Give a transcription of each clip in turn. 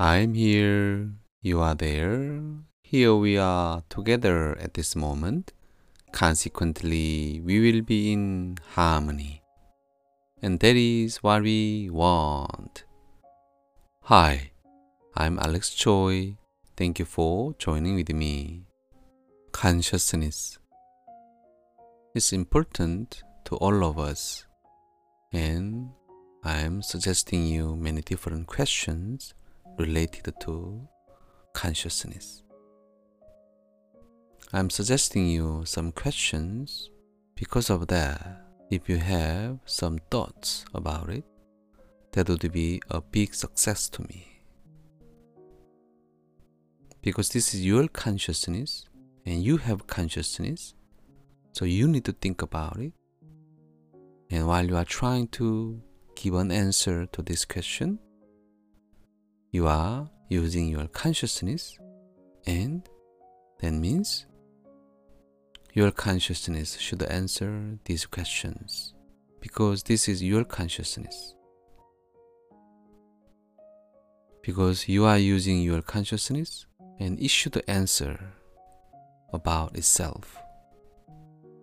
I'm here, you are there. Here we are together at this moment. Consequently, we will be in harmony. And that is what we want. Hi, I'm Alex Choi. Thank you for joining with me. Consciousness is important to all of us, and I'm suggesting you many different questions related to consciousness. I'm suggesting you some questions because of that. If you have some thoughts about it, that would be a big success to me. Because this is your consciousness and you have consciousness, so you need to think about it. And while you are trying to give an answer to this question, you are using your consciousness, and that means your consciousness should answer these questions because this is your consciousness. Because you are using your consciousness and it should answer about itself.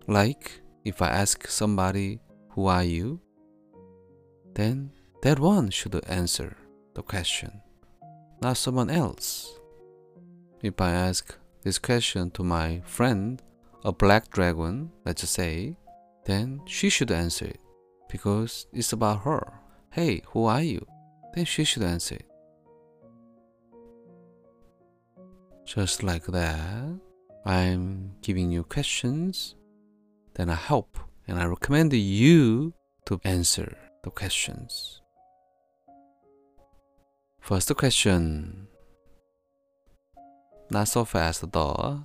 Like if I ask somebody, Who are you? then that one should answer the question, not someone else. If I ask this question to my friend, a black dragon, let's say, then she should answer it because it's about her. Hey, who are you? Then she should answer it. Just like that, I'm giving you questions, then I help and I recommend you to answer the questions. First question. Not so fast though.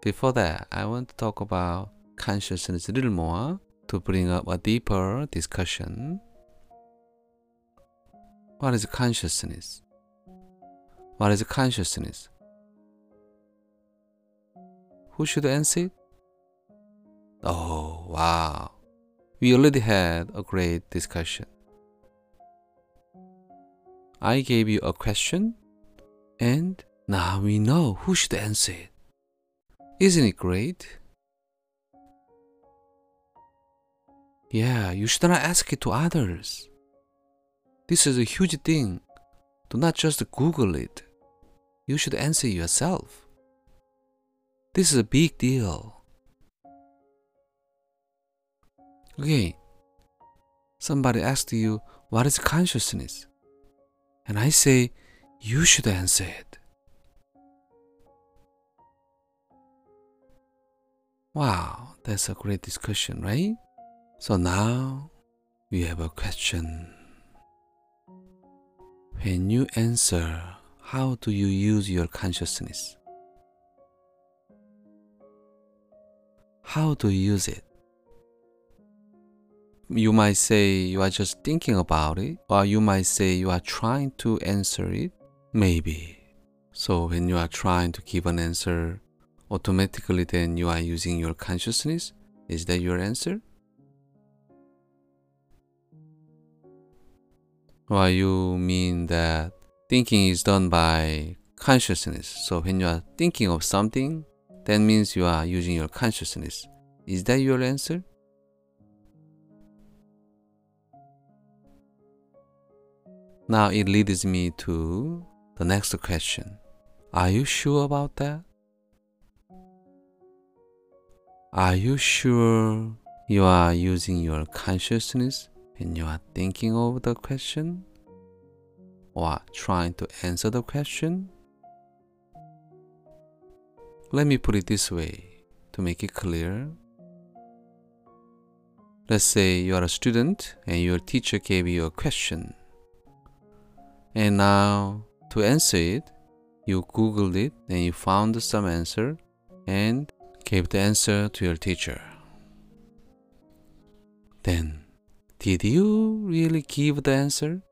Before that, I want to talk about consciousness a little more to bring up a deeper discussion. What is consciousness? What is consciousness? Who should answer it? Oh, wow. We already had a great discussion. I gave you a question, and now we know who should answer it. Isn't it great? Yeah, you should not ask it to others. This is a huge thing. Do not just Google it. You should answer yourself. This is a big deal. Okay, somebody asked you, What is consciousness? And I say, You should answer it. Wow, that's a great discussion, right? So now we have a question. When you answer, how do you use your consciousness? How do you use it? You might say you are just thinking about it, or you might say you are trying to answer it. Maybe. So when you are trying to give an answer, automatically then you are using your consciousness? Is that your answer? Or you mean that thinking is done by consciousness. So when you are thinking of something, that means you are using your consciousness. Is that your answer? Now it leads me to the next question. Are you sure about that? Are you sure you are using your consciousness when you are thinking of the question or trying to answer the question? Let me put it this way to make it clear. Let's say you are a student and your teacher gave you a question. And now to answer it, you googled it and you found some answer and gave the answer to your teacher. Then, did you really give the answer?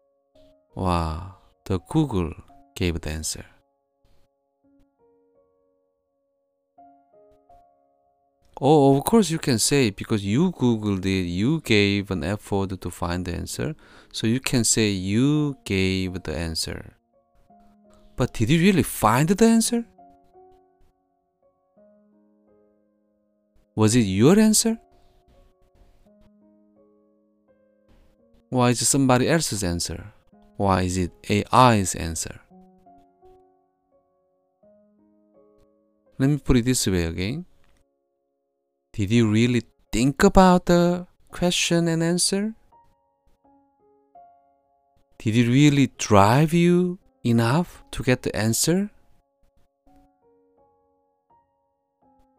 Wow, the Google gave the answer. Oh, of course you can say because you googled it, you gave an effort to find the answer. So you can say you gave the answer. But did you really find the answer? Was it your answer? Why is it somebody else's answer? Why is it AI's answer? Let me put it this way again. Did you really think about the question and answer? Did it really drive you enough to get the answer?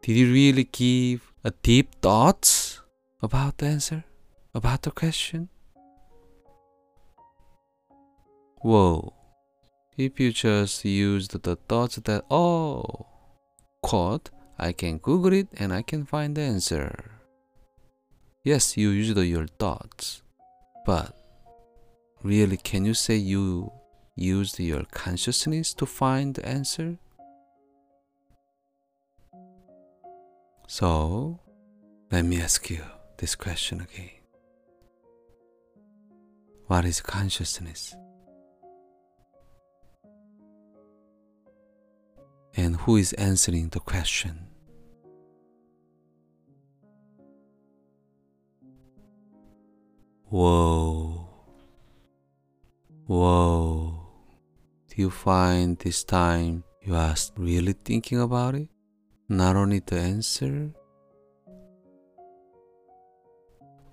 Did you really give a deep thoughts about the answer, about the question? Whoa. If you just used the thoughts that, oh, quote, I can Google it and I can find the answer. Yes, you used your thoughts, but really, can you say you used your consciousness to find the answer? So, let me ask you this question again. What is consciousness? And who is answering the question? Whoa. Whoa. Do you find this time you are really thinking about it? Not only the answer,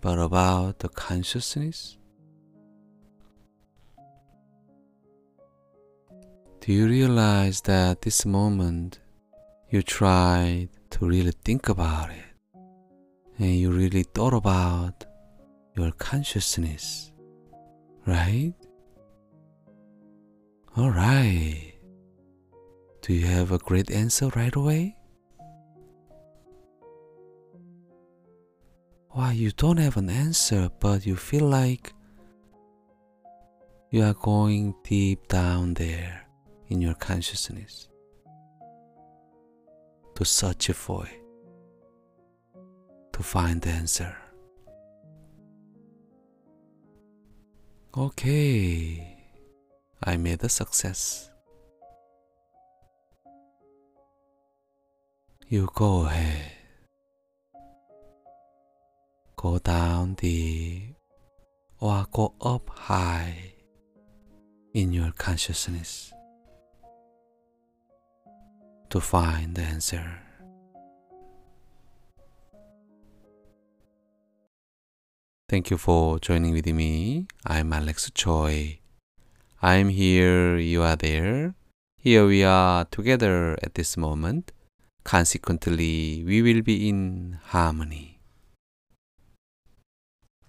but about the consciousness? Do you realize that this moment you tried to really think about it and you really thought about your consciousness, right? Alright. Do you have a great answer right away? Why you don't have an answer, but you feel like you are going deep down there in your consciousness to search for it, to find the answer. Okay, I made a success. You go ahead. Go down deep or go up high in your consciousness to find the answer. Thank you for joining with me. I'm Alex Choi. I'm here, you are there. Here we are together at this moment. Consequently, we will be in harmony.